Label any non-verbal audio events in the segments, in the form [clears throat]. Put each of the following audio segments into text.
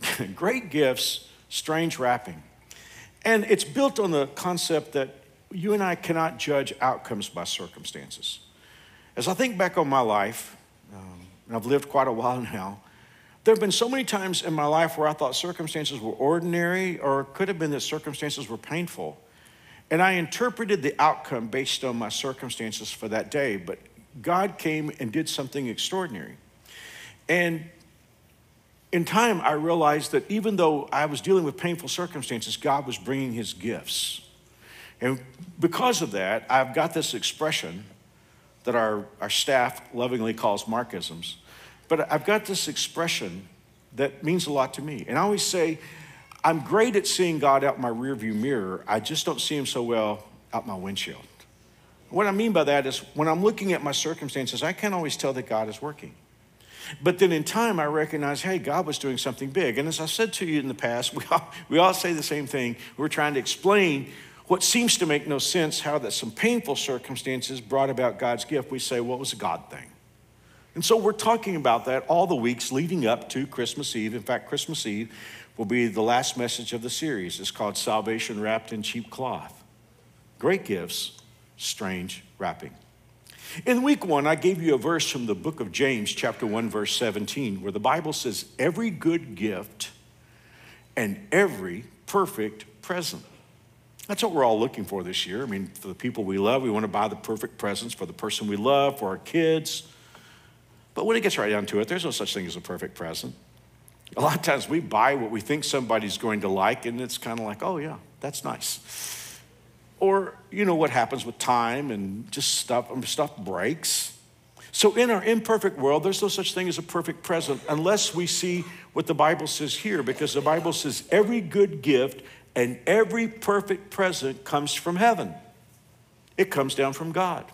[laughs] Great Gifts, Strange Wrapping. And it's built on the concept that you and I cannot judge outcomes by circumstances. As I think back on my life, um, and I've lived quite a while [laughs] now, there have been so many times in my life where I thought circumstances were ordinary or could have been that circumstances were painful. And I interpreted the outcome based on my circumstances for that day, but God came and did something extraordinary. And in time, I realized that even though I was dealing with painful circumstances, God was bringing his gifts. And because of that, I've got this expression that our, our staff lovingly calls Markisms. But I've got this expression that means a lot to me. And I always say, I'm great at seeing God out my rearview mirror. I just don't see him so well out my windshield. What I mean by that is when I'm looking at my circumstances, I can't always tell that God is working. But then in time, I recognized, hey, God was doing something big. And as I said to you in the past, [laughs] we all, we all say the same thing. We're trying to explain what seems to make no sense, how that some painful circumstances brought about God's gift. We say, what was a God thing? And so we're talking about that all the weeks leading up to Christmas Eve. In fact, Christmas Eve will be the last message of the series. It's called Salvation Wrapped in Cheap Cloth. Great gifts, strange wrapping. In week one, I gave you a verse from the book of James, chapter 1, verse 17, where the Bible says, Every good gift and every perfect present. That's what we're all looking for this year. I mean, for the people we love, we want to buy the perfect presents for the person we love, for our kids. But when it gets right down to it, there's no such thing as a perfect present. A lot of times we buy what we think somebody's going to like, and it's kind of like, oh, yeah, that's nice. Or, you know, what happens with time and just stuff, stuff breaks. So, in our imperfect world, there's no such thing as a perfect present unless we see what the Bible says here, because the Bible says every good gift and every perfect present comes from heaven. It comes down from God.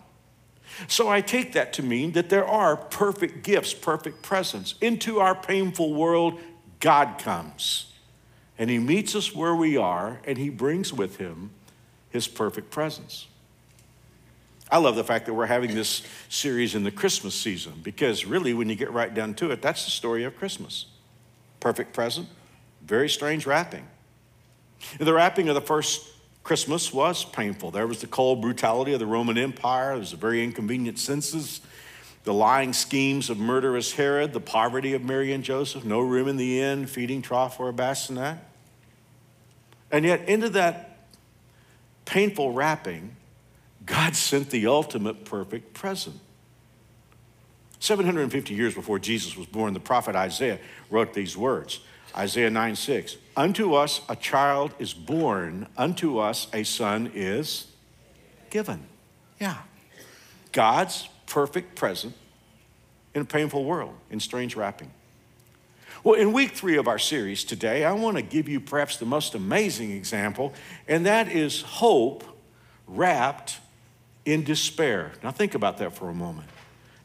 So I take that to mean that there are perfect gifts, perfect presents. Into our painful world, God comes. And He meets us where we are, and He brings with Him his perfect presence. I love the fact that we're having this series in the Christmas season because, really, when you get right down to it, that's the story of Christmas. Perfect present, very strange wrapping. The wrapping of the first Christmas was painful. There was the cold brutality of the Roman Empire, there was the very inconvenient census, the lying schemes of murderous Herod, the poverty of Mary and Joseph, no room in the inn, feeding trough or a bassinet. And yet, into that painful wrapping, God sent the ultimate perfect present. 750 years before Jesus was born, the prophet Isaiah wrote these words Isaiah 9 6. Unto us a child is born, unto us a son is given. Yeah. God's perfect present in a painful world, in strange wrapping. Well, in week three of our series today, I want to give you perhaps the most amazing example, and that is hope wrapped in despair. Now, think about that for a moment.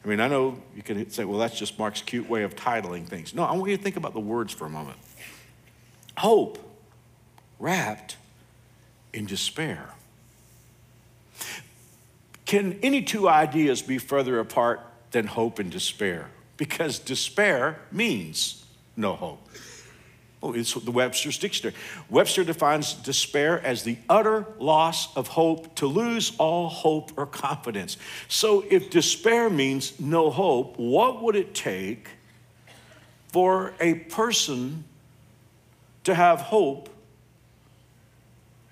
I mean, I know you can say, well, that's just Mark's cute way of titling things. No, I want you to think about the words for a moment. Hope wrapped in despair. Can any two ideas be further apart than hope and despair? Because despair means no hope. Oh, it's the Webster's dictionary. Webster defines despair as the utter loss of hope, to lose all hope or confidence. So, if despair means no hope, what would it take for a person to have hope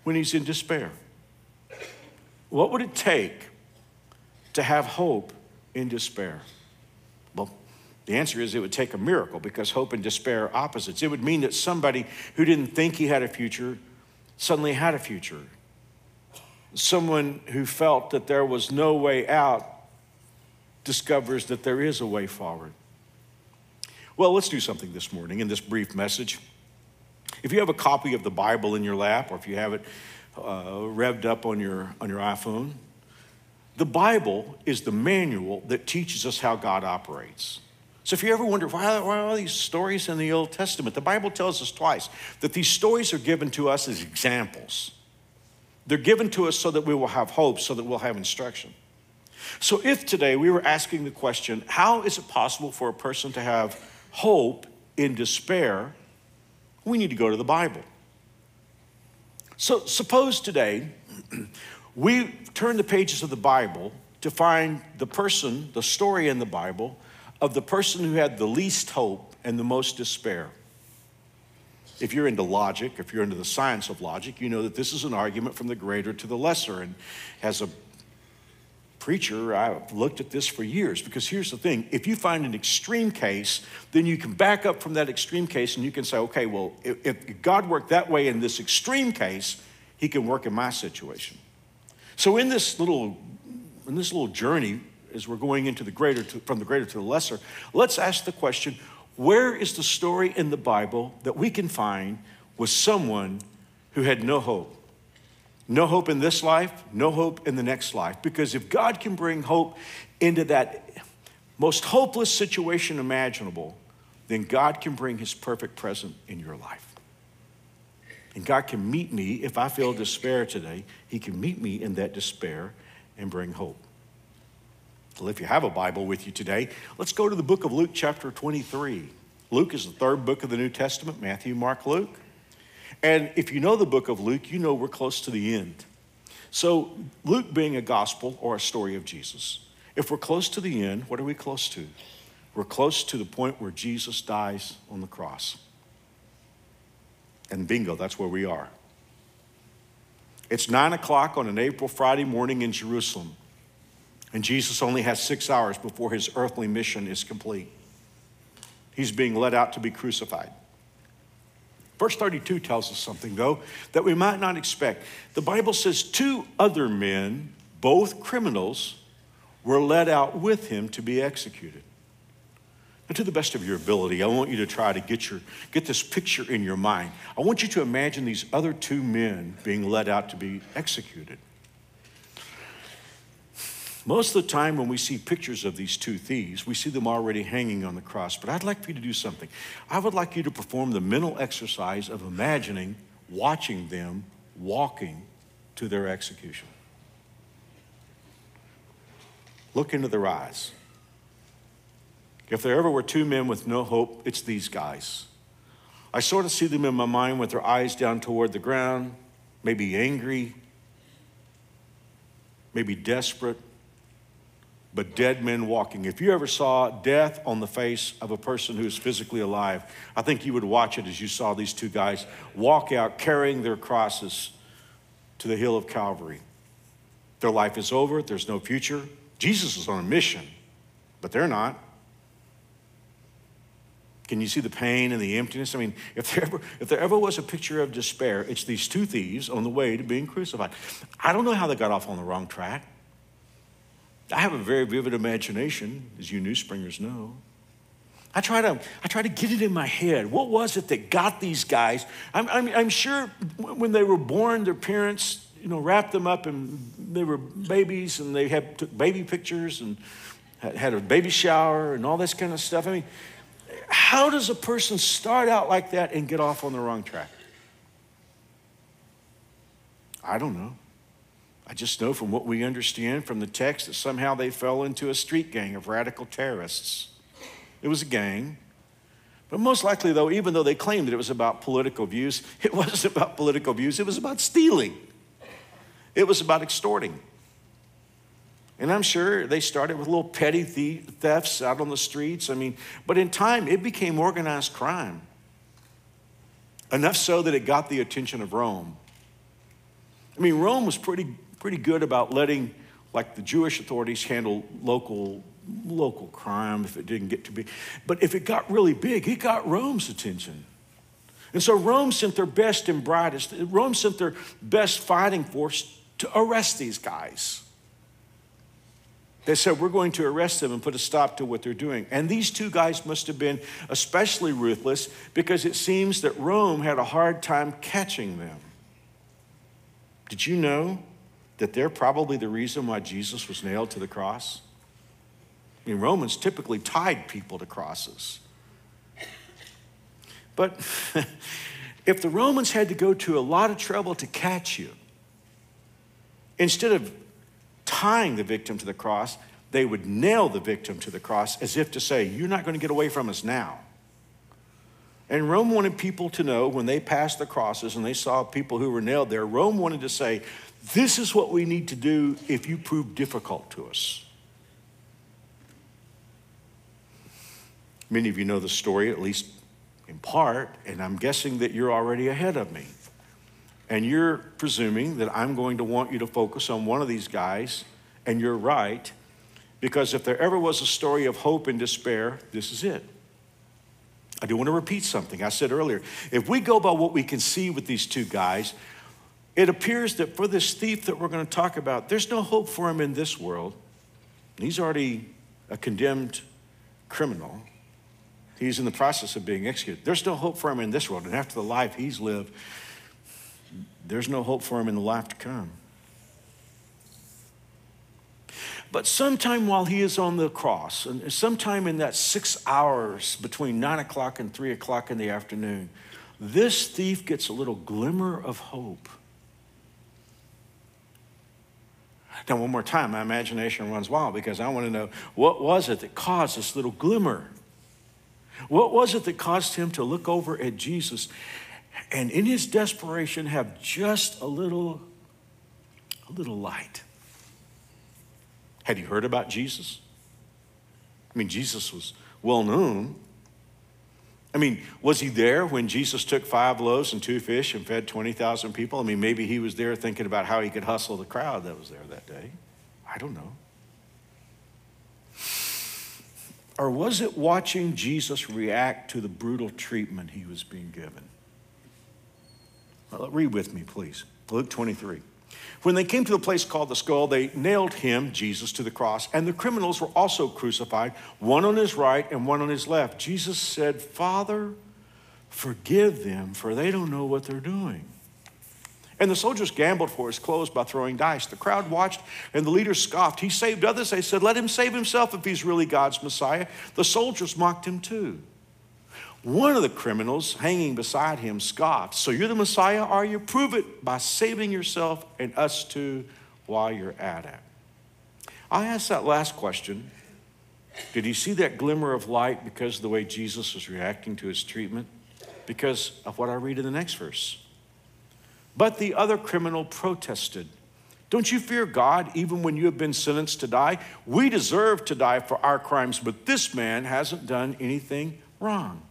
when he's in despair? What would it take to have hope in despair? The answer is it would take a miracle because hope and despair are opposites. It would mean that somebody who didn't think he had a future suddenly had a future. Someone who felt that there was no way out discovers that there is a way forward. Well, let's do something this morning in this brief message. If you have a copy of the Bible in your lap, or if you have it uh, revved up on your, on your iPhone, the Bible is the manual that teaches us how God operates. So if you ever wonder why, why are these stories in the Old Testament, the Bible tells us twice that these stories are given to us as examples. They're given to us so that we will have hope, so that we'll have instruction. So if today we were asking the question, how is it possible for a person to have hope in despair? We need to go to the Bible. So suppose today we turn the pages of the Bible to find the person, the story in the Bible of the person who had the least hope and the most despair. If you're into logic, if you're into the science of logic, you know that this is an argument from the greater to the lesser. And as a preacher, I've looked at this for years because here's the thing if you find an extreme case, then you can back up from that extreme case and you can say, okay, well, if, God worked that way in this extreme case, he can work in my situation. So in this little in this little journey as we're going into the greater to, from the greater to the lesser, let's ask the question where is the story in the Bible that we can find with someone who had no hope? No hope in this life, no hope in the next life. Because if God can bring hope into that most hopeless situation imaginable, then God can bring his perfect present in your life. And God can meet me if I feel despair today, he can meet me in that despair and bring hope. Well, if you have a Bible with you today, let's go to the book of Luke, chapter 23. Luke is the third book of the New Testament Matthew, Mark, Luke. And if you know the book of Luke, you know we're close to the end. So, Luke being a gospel or a story of Jesus, if we're close to the end, what are we close to? We're close to the point where Jesus dies on the cross. And bingo, that's where we are. It's nine o'clock on an April Friday morning in Jerusalem. And Jesus only has six hours before his earthly mission is complete. He's being led out to be crucified. Verse 32 tells us something, though, that we might not expect. The Bible says two other men, both criminals, were led out with him to be executed. And to the best of your ability, I want you to try to get, your, get this picture in your mind. I want you to imagine these other two men being led out to be executed. Most of the time, when we see pictures of these two thieves, we see them already hanging on the cross. But I'd like for you to do something. I would like you to perform the mental exercise of imagining watching them walking to their execution. Look into their eyes. If there ever were two men with no hope, it's these guys. I sort of see them in my mind with their eyes down toward the ground, maybe angry, maybe desperate but dead men walking. If you ever saw death on the face of a person who is physically alive, I think you would watch it as you saw these two guys walk out carrying their crosses to the hill of Calvary. Their life is over, there's no future. Jesus is on a mission, but they're not. Can you see the pain and the emptiness? I mean, if there, ever, if there ever was a picture of despair, it's these two thieves on the way to being crucified. I don't know how they got off on the wrong track. I have a very vivid imagination, as you new springers know. I try to, I try to get it in my head. What was it that got these guys? I'm, I'm, I'm sure when they were born, their parents, you know, wrapped them up and they were babies and they had, took baby pictures and had a baby shower and all this kind of stuff. I mean, how does a person start out like that and get off on the wrong track? I don't know. I just know from what we understand from the text that somehow they fell into a street gang of radical terrorists. It was a gang. But most likely, though, even though they claimed that it was about political views, [laughs] it wasn't about political views, it was about stealing, it was about extorting. And I'm sure they started with little petty thefts out on the streets. I mean, but in time, it became organized crime. Enough so that it got the attention of Rome. I mean, Rome was pretty pretty good about letting, like the Jewish authorities, handle local local crime if it didn't get to be. But if it got really big, it got Rome's attention. And so Rome sent their best and brightest, Rome sent their best fighting force to arrest these guys. They said, We're going to arrest them and put a stop to what they're doing. And these two guys must have been especially ruthless because it seems that Rome had a hard time catching them. Did you know that they're probably the reason why Jesus was nailed to the cross? I mean, Romans typically tied people to crosses. But [laughs] if the Romans had to go to a lot of trouble to catch you, instead of tying the victim to the cross, they would nail the victim to the cross as if to say, You're not going to get away from us now. And Rome wanted people to know when they passed the crosses and they saw people who were nailed there, Rome wanted to say, This is what we need to do if you prove difficult to us. Many of you know the story, at least in part, and I'm guessing that you're already ahead of me. And you're presuming that I'm going to want you to focus on one of these guys, and you're right, because if there ever was a story of hope and despair, this is it. I do want to repeat something I said earlier. If we go by what we can see with these two guys, it appears that for this thief that we're going to talk about, there's no hope for him in this world. He's already a condemned criminal. He's in the process of being executed. There's no hope for him in this world. And after the life he's lived, there's no hope for him in the life to come. But sometime while he is on the cross, and sometime in that six hours between nine o'clock and three o'clock in the afternoon, this thief gets a little glimmer of hope. Now, one more time, my imagination runs wild because I want to know what was it that caused this little glimmer? What was it that caused him to look over at Jesus and in his desperation have just a little a little light? Had he heard about Jesus? I mean, Jesus was well known. I mean, was he there when Jesus took five loaves and two fish and fed 20,000 people? I mean, maybe he was there thinking about how he could hustle the crowd that was there that day. I don't know. Or was it watching Jesus react to the brutal treatment he was being given? Well, read with me, please. Luke 23. When they came to the place called the skull, they nailed him, Jesus, to the cross, and the criminals were also crucified, one on his right and one on his left. Jesus said, Father, forgive them, for they don't know what they're doing. And the soldiers gambled for his clothes by throwing dice. The crowd watched, and the leaders scoffed. He saved others. They said, Let him save himself if he's really God's Messiah. The soldiers mocked him too. One of the criminals hanging beside him scoffed, So you're the Messiah, are you? Prove it by saving yourself and us too while you're at it. I asked that last question. Did he see that glimmer of light because of the way Jesus was reacting to his treatment? Because of what I read in the next verse. But the other criminal protested. Don't you fear God even when you have been sentenced to die? We deserve to die for our crimes, but this man hasn't done anything wrong.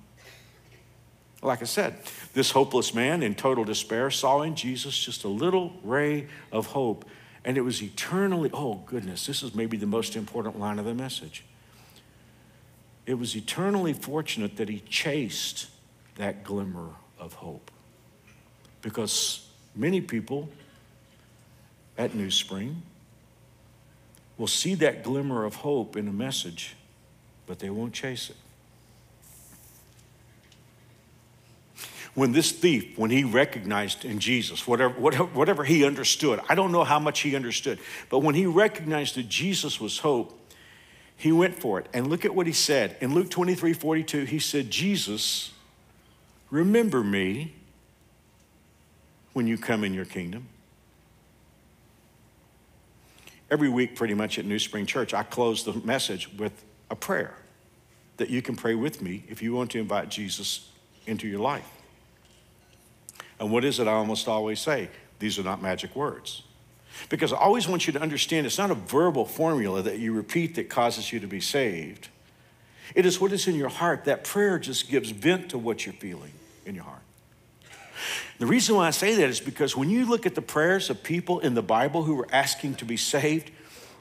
Like I said, this hopeless man in total despair saw in Jesus just a little ray of hope, and it was eternally, oh goodness, this is maybe the most important line of the message. It was eternally fortunate that he chased that glimmer of hope because Many people at New Spring will see that glimmer of hope in a message, but they won't chase it. When this thief, when he recognized in Jesus, whatever, whatever, whatever he understood, I don't know how much he understood, but when he recognized that Jesus was hope, he went for it. And look at what he said. In Luke 23 42, he said, Jesus, remember me when you come in your kingdom. Every week, pretty much at New Spring Church, I close the message with a prayer that you can pray with me if you want to invite Jesus into your life. And what is it I almost always say? These are not magic words. Because I always want you to understand it's not a verbal formula that you repeat that causes you to be saved. It is what is in your heart. That prayer just gives vent to what you're feeling in your heart. The reason why I say that is because when you look at the prayers of people in the Bible who were asking to be saved,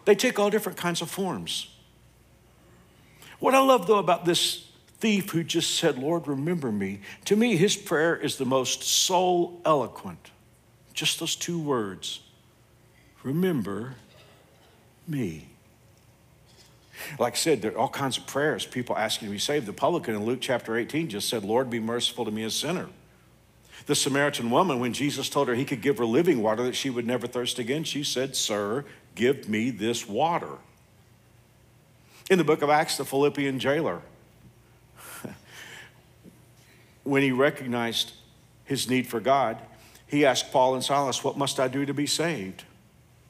they take all different kinds of forms. What I love though about this thief who just said, Lord, remember me, to me, his prayer is the most soul eloquent. Just those two words remember me. Like I said, there are all kinds of prayers, people asking to be saved. The publican in Luke chapter 18 just said, Lord, be merciful to me, a sinner. The Samaritan woman, when Jesus told her he could give her living water that she would never thirst again, she said, Sir, give me this water. In the book of Acts, the Philippian jailer, when he recognized his need for God, he asked Paul and Silas, What must I do to be saved?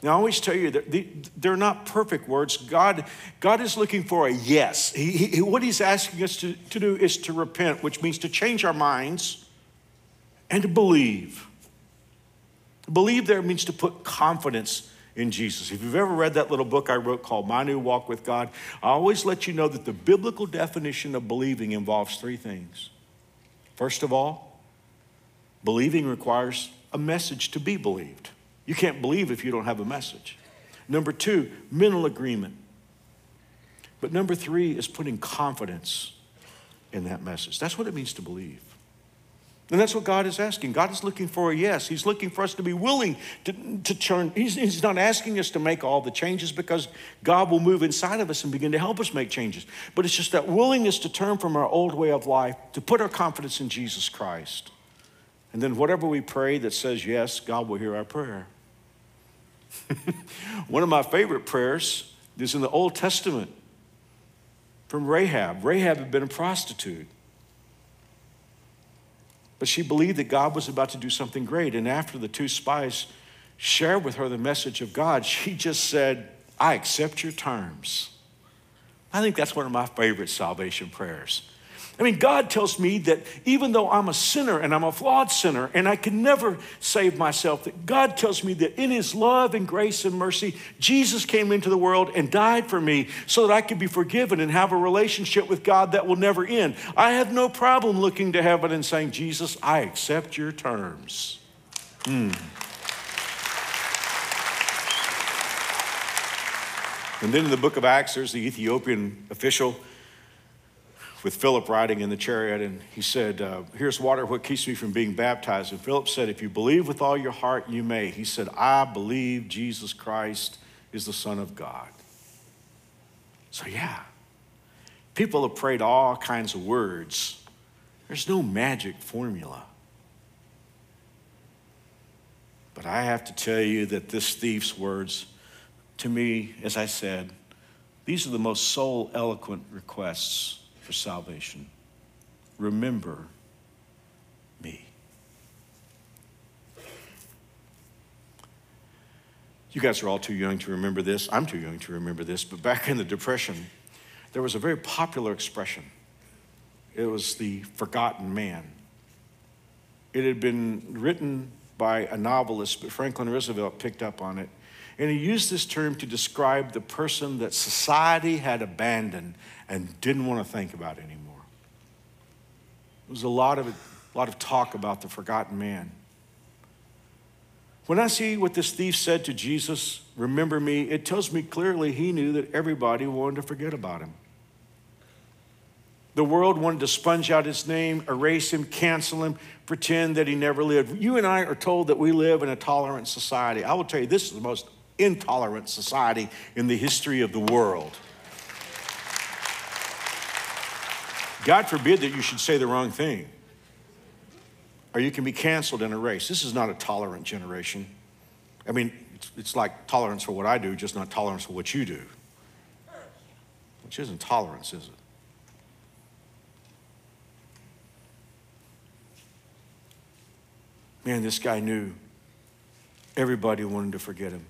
Now, I always tell you that they're not perfect words. God, God is looking for a yes. He, he, what He's asking us to, to do is to repent, which means to change our minds and to believe. Believe there means to put confidence in Jesus. If you've ever read that little book I wrote called My New Walk with God, I always let you know that the biblical definition of believing involves three things. First of all, believing requires a message to be believed. You can't believe if you don't have a message. Number two, mental agreement. But number three is putting confidence in that message. That's what it means to believe. And that's what God is asking. God is looking for a yes. He's looking for us to be willing to, to turn. He's, he's not asking us to make all the changes because God will move inside of us and begin to help us make changes. But it's just that willingness to turn from our old way of life, to put our confidence in Jesus Christ. And then whatever we pray that says yes, God will hear our prayer. [laughs] One of my favorite prayers is in the Old Testament from Rahab. Rahab had been a prostitute. But she believed that God was about to do something great. And after the two spies shared with her the message of God, she just said, I accept your terms. I think that's one of my favorite salvation prayers. I mean, God tells me that even though I'm a sinner and I'm a flawed sinner and I can never save myself, that God tells me that in His love and grace and mercy, Jesus came into the world and died for me so that I could be forgiven and have a relationship with God that will never end. I have no problem looking to heaven and saying, Jesus, I accept your terms. Hmm. And then in the book of Acts, there's the Ethiopian official with Philip riding in the chariot, and he said, uh, Here's water, what keeps me from being baptized? And Philip said, If you believe with all your heart, you may. He said, I believe Jesus Christ is the Son of God. So, yeah, people have prayed all kinds of words. There's no magic formula. But I have to tell you that this thief's words, to me, as I said, these are the most soul eloquent requests for salvation. Remember me. You guys are all too young to remember this. I'm too young to remember this, but back in the Depression, there was a very popular expression. It was the forgotten man. It had been written by a novelist, but Franklin Roosevelt picked up on it. And he used this term to describe the person that society had abandoned and didn't want to think about anymore. There was a lot of, a lot of talk about the forgotten man. When I see what this thief said to Jesus, remember me, it tells me clearly he knew that everybody wanted to forget about him. The world wanted to sponge out his name, erase him, cancel him, pretend that he never lived. You and I are told that we live in a tolerant society. I will tell you, this is the most intolerant society in the history of the world. God forbid that you should say the wrong thing, or you can be canceled in a race. This is not a tolerant generation. I mean, it's, like tolerance for what I do, just not tolerance for what you do, which isn't tolerance, is it? Man, this guy knew everybody wanted to forget him.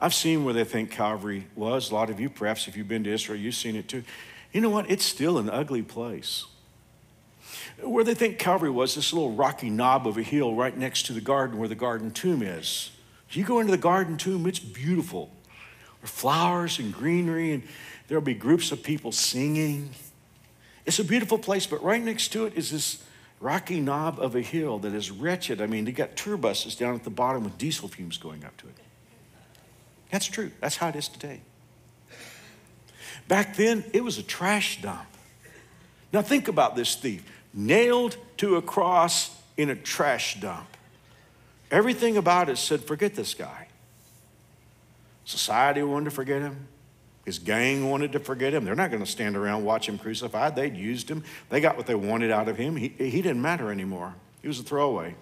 I've seen where they think Calvary was. A lot of you, perhaps, if you've been to Israel, you've seen it too. You know what? It's still an ugly place. Where they think Calvary was, this little rocky knob of a hill right next to the garden where the garden tomb is. You go into the garden tomb, it's beautiful. There flowers and greenery, and there'll be groups of people singing. It's a beautiful place, but right next to it is this rocky knob of a hill that is wretched. I mean, they got tour buses down at the bottom with diesel fumes going up to it. That's true. That's how it is today. Back then, it was a trash dump. Now, think about this thief nailed to a cross in a trash dump. Everything about it said, forget this guy. Society wanted to forget him. His gang wanted to forget him. They're not going to stand around watch him crucified. They'd used him. They got what they wanted out of him. He, he didn't matter anymore. He was a throwaway.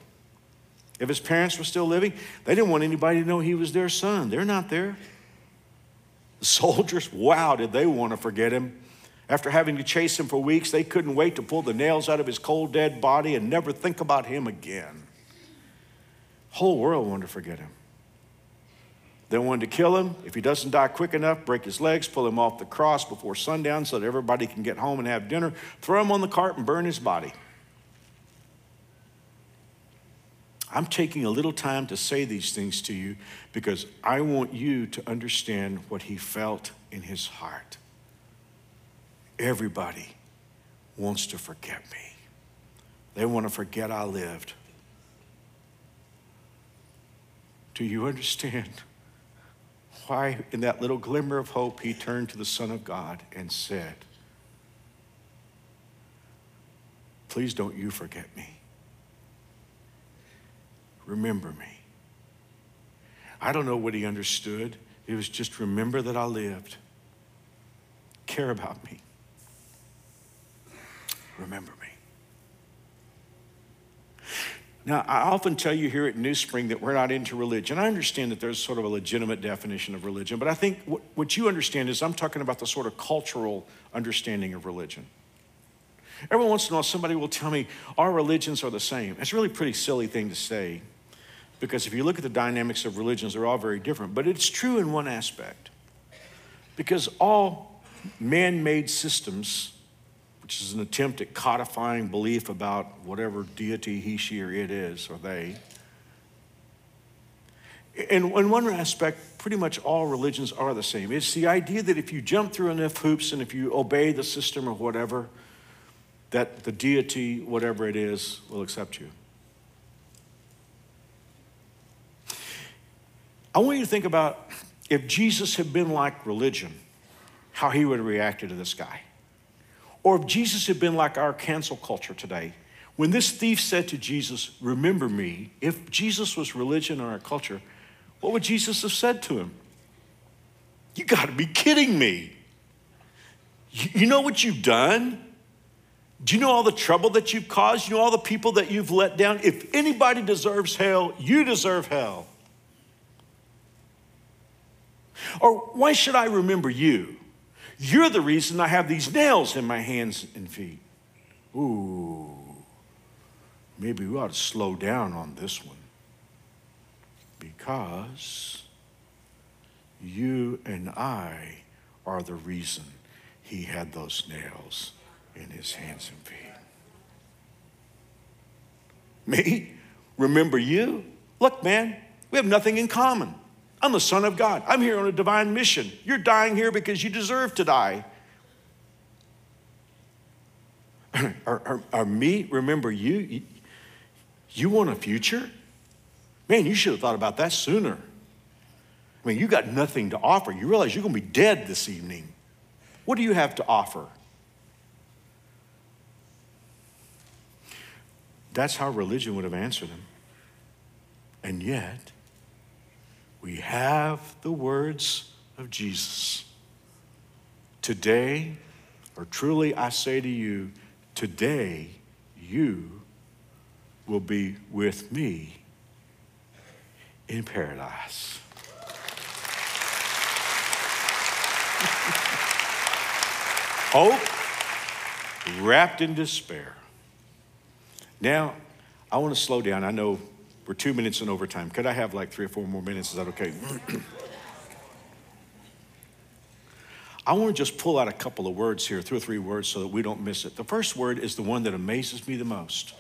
If his parents were still living, they didn't want anybody to know he was their son. They're not there. The [laughs] soldiers, wow, did they want to forget him? After having to chase him for weeks, they couldn't wait to pull the nails out of his cold, dead body and never think about him again. Whole world wanted to forget him. They wanted to kill him. If he doesn't die quick enough, break his legs, pull him off the cross before sundown so that everybody can get home and have dinner, throw him on the cart and burn his body. I'm taking a little time to say these things to you because I want you to understand what he felt in his heart. Everybody wants to forget me. They want to forget I lived. Do you understand why, in that little glimmer of hope, he turned to the Son of God and said, Please don't you forget me remember me. I don't know what he understood. It was just remember that I lived. Care about me. Remember me. Now, I often tell you here at New Spring that we're not into religion. I understand that there's sort of a legitimate definition of religion, but I think what, what you understand is I'm talking about the sort of cultural understanding of religion. Every once in a while, somebody will tell me our religions are the same. It's a really pretty silly thing to say because if you look at the dynamics of religions, they're all very different. But it's true in one aspect. Because all man made systems, which is an attempt at codifying belief about whatever deity he, she, or it is, or they, in, in one aspect, pretty much all religions are the same. It's the idea that if you jump through enough hoops and if you obey the system or whatever, that the deity, whatever it is, will accept you. I want you to think about if Jesus had been like religion, how he would have reacted to this guy. Or if Jesus had been like our cancel culture today. When this thief said to Jesus, Remember me, if Jesus was religion or our culture, what would Jesus have said to him? You got to be kidding me. You know what you've done? Do you know all the trouble that you've caused? You know all the people that you've let down? If anybody deserves hell, you deserve hell. Or why should I remember you? You're the reason I have these nails in my hands and feet. Ooh, maybe we ought to slow down on this one. Because you and I are the reason he had those nails in his hands and feet. Me? Remember you? Look, man, we have nothing in common. I'm the Son of God. I'm here on a divine mission. You're dying here because you deserve to die. [clears throat] Are, me, remember you? You want a future? Man, you should have thought about that sooner. I mean, you got nothing to offer. You realize you're going to be dead this evening. What do you have to offer? That's how religion would have answered him. And yet, we have the words of Jesus. Today, or truly I say to you, today you will be with me in paradise. Hope wrapped in despair. Now, I want to slow down. I know we're two minutes in overtime. Could I have like three or four more minutes? Is that okay? [clears throat] I want to just pull out a couple of words here, two or three words, so that we don't miss it. The first word is the one that amazes me the most,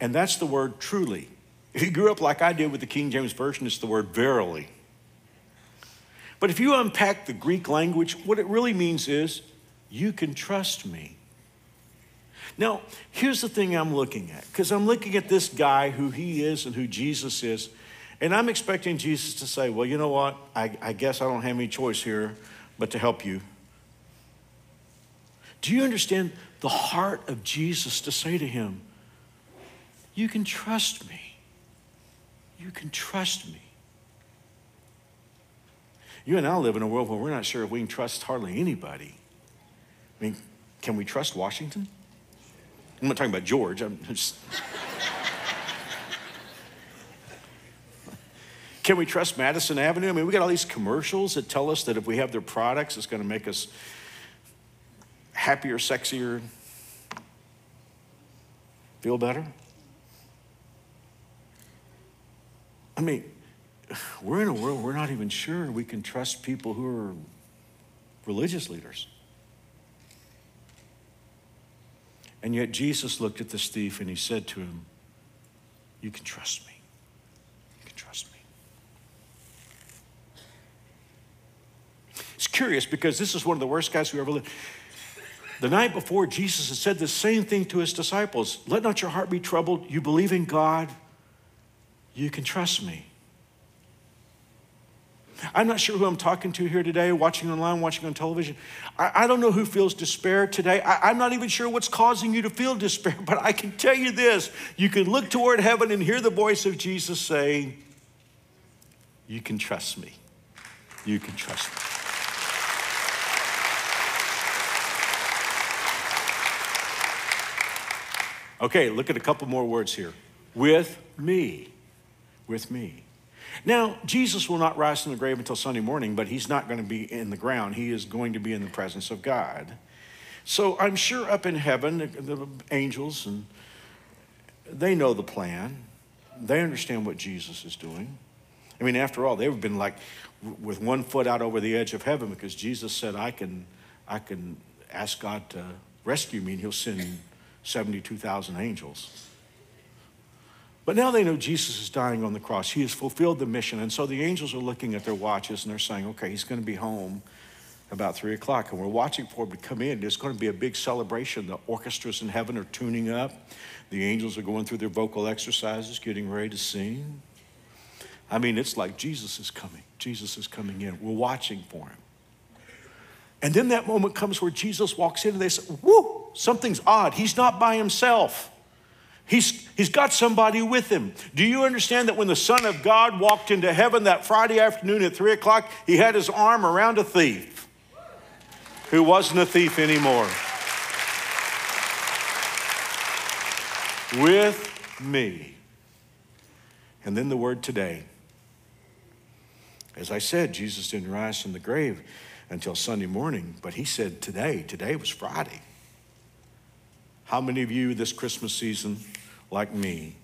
and that's the word truly. If you grew up like I did with the King James Version, it's the word verily. But if you unpack the Greek language, what it really means is you can trust me. Now, here's the thing I'm looking at, because I'm looking at this guy, who he is and who Jesus is, and I'm expecting Jesus to say, Well, you know what? I, I guess I don't have any choice here but to help you. Do you understand the heart of Jesus to say to him, You can trust me. You can trust me. You and I live in a world where we're not sure if we can trust hardly anybody. I mean, can we trust Washington? I'm not talking about George. I'm just. Can we trust Madison Avenue? I mean, we got all these commercials that tell us that if we have their products, it's going to make us happier, sexier, feel better. I mean, we're in a world we're not even sure we can trust people who are religious leaders. And yet Jesus looked at this thief and he said to him, You can trust me. You can trust me. It's curious because this is one of the worst guys who ever lived. The night before, Jesus had said the same thing to his disciples Let not your heart be troubled. You believe in God, you can trust me. I'm not sure who I'm talking to here today, watching online, watching on television. I, I don't know who feels despair today. I, I'm not even sure what's causing you to feel [laughs] despair, but I can tell you this you can look toward heaven and hear the voice of Jesus say, You can trust me. You can trust me. Okay, look at a couple more words here. With me. With me. Now, Jesus will not rise from the grave until Sunday morning, but he's not going to be in the ground. He is going to be in the presence of God. So I'm sure up in heaven, the, angels, and they know the plan. They understand what Jesus is doing. I mean, after all, they've been like with one foot out over the edge of heaven because Jesus said, I can, I can ask God to rescue me, and he'll send 72,000 angels. But now they know Jesus is dying on the cross. He has fulfilled the mission. And so the angels are looking at their watches and they're saying, okay, he's going to be home about three o'clock. And we're watching for him to come in. There's going to be a big celebration. The orchestras in heaven are tuning up. The angels are going through their vocal exercises, getting ready to sing. I mean, it's like Jesus is coming. Jesus is coming in. We're watching for him. And then that moment comes where Jesus walks in and they say, Whoo, something's odd. He's not by himself. He's, he's got somebody with him. Do you understand that when the Son of God walked into heaven that Friday afternoon at 3 o'clock, he had his arm around a thief who wasn't a thief anymore? With me. And then the word today. As I said, Jesus didn't rise from the grave until Sunday morning, but he said today, today was Friday. How many of you this Christmas season, like me,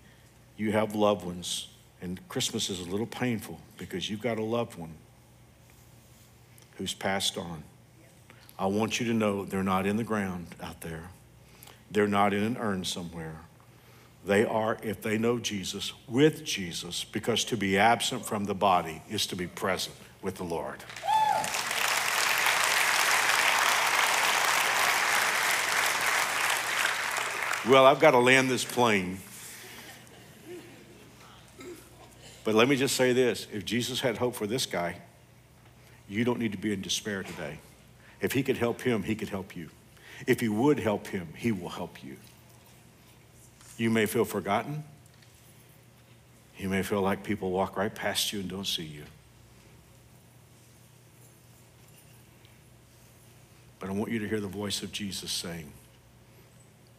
you have loved ones, and Christmas is a little painful because you've got a loved one who's passed on? I want you to know they're not in the ground out there, they're not in an urn somewhere. They are, if they know Jesus, with Jesus, because to be absent from the body is to be present with the Lord. Well, I've got to land this plane. But let me just say this if Jesus had hope for this guy, you don't need to be in despair today. If he could help him, he could help you. If he would help him, he will help you. You may feel forgotten. You may feel like people walk right past you and don't see you. But I want you to hear the voice of Jesus saying,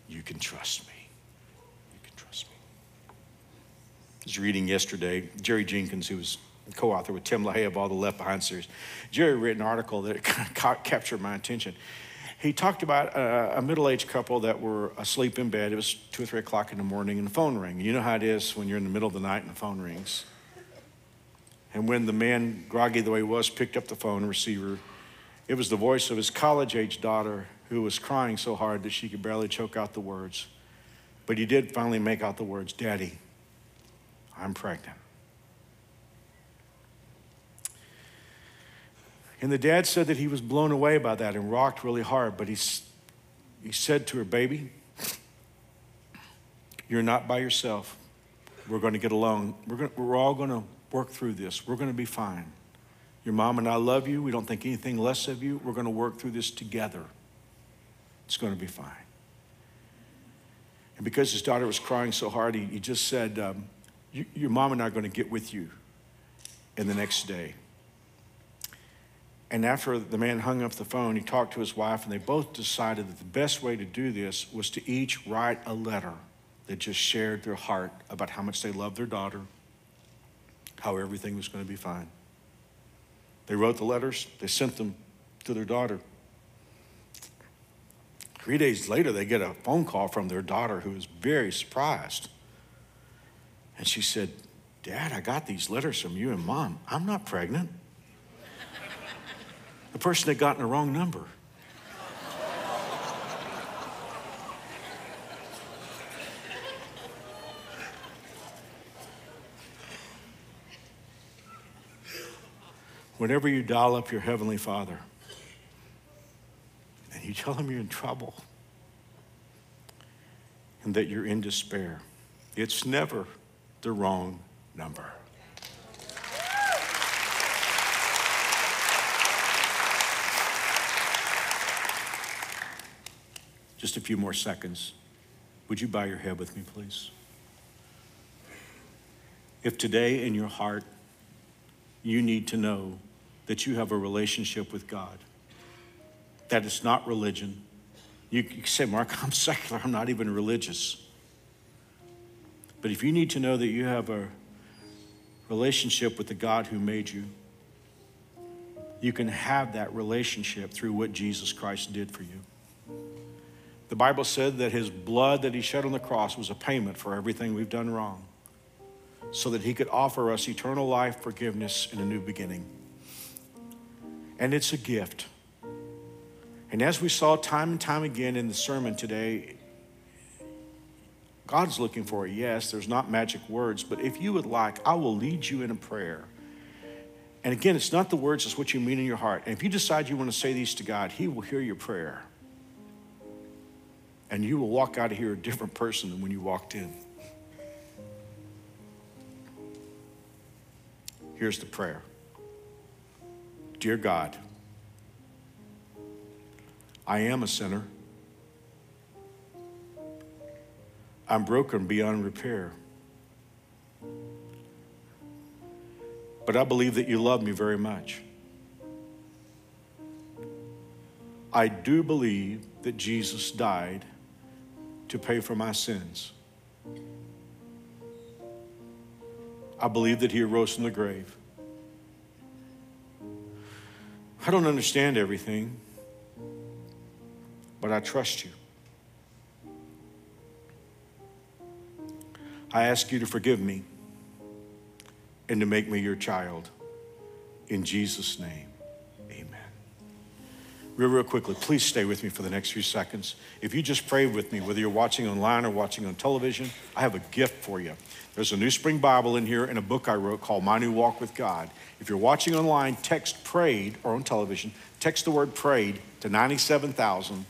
you can trust me. You can trust me. I was reading yesterday, Jerry Jenkins, who was co author with Tim LaHaye of all the Left Behind series. Jerry wrote an article that [laughs] captured my attention. He talked about uh, a, a middle aged couple that were asleep in bed. It was two or three o'clock in the morning, and the phone rang. You know how it is when you're in the middle of the night and the phone rings. And when the man, groggy the way he was, picked up the phone receiver, it was the voice of his college age daughter who was crying so hard that she could barely choke out the words. But he did finally make out the words Daddy, I'm pregnant. And the dad said that he was blown away by that and rocked really hard, but he, he said to her, Baby, you're not by yourself. We're going to get along. We're, going, we're all going to work through this. We're going to be fine. Your mom and I love you. We don't think anything less of you. We're going to work through this together. It's going to be fine. And because his daughter was crying so hard, he, he just said, um, Your mom and I are going to get with you in the next day. And after the man hung up the phone, he talked to his wife, and they both decided that the best way to do this was to each write a letter that just shared their heart about how much they loved their daughter, how everything was going to be fine. They wrote the letters, they sent them to their daughter. Three days later, they get a phone call from their daughter who is very surprised. And she said, Dad, I got these letters from you and mom. I'm not pregnant. the person had gotten the wrong number. Whenever you dial up your Heavenly Father tell him you're in trouble and that you're in despair, it's never the wrong number. Just a few more seconds. Would you bow your head with me, please? If today in your heart you need to know that you have a relationship with God, that it's not religion. You can say, Mark, [laughs] I'm secular, I'm not even religious. But if you need to know that you have a relationship with the God who made you, you can have that relationship through what Jesus Christ did for you. The Bible said that his blood that he shed on the cross was a payment for everything we've done wrong, so that he could offer us eternal life, forgiveness, and a new beginning. And it's a gift. And as we saw time and time again in the sermon today, God's looking for a yes. There's not magic words, but if you would like, I will lead you in a prayer. And again, it's not the words, it's what you mean in your heart. And if you decide you want to say these to God, He will hear your prayer. And you will walk out of here a different person than when you walked in. Here's the prayer Dear God, I am a sinner. I'm broken beyond repair. But I believe that you love me very much. I do believe that Jesus died to pay for my sins. I believe that he arose from the grave. I don't understand everything, but I trust you. I ask you to forgive me and to make me your child. In Jesus' name, amen. Real, real quickly, please stay with me for the next few seconds. If you just prayed with me, whether you're watching online or watching on television, I have a gift for you. There's a NewSpring Bible in here and a book I wrote called My New Walk with God. If you're watching online, text prayed or on television, text the word prayed to 97,000.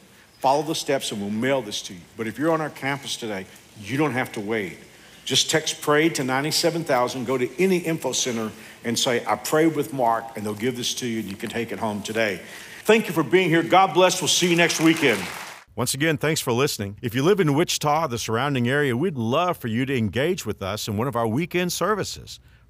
Follow the steps and we'll mail this to you. But if you're on our campus today, you don't have to wait. Just text pray to 97,000, go to any info center and say, I prayed with Mark, and they'll give this to you and you can take it home today. Thank you for being here. God bless. We'll see you next weekend. Once again, thanks for listening. If you live in Wichita, the surrounding area, we'd love for you to engage with us in one of our weekend services.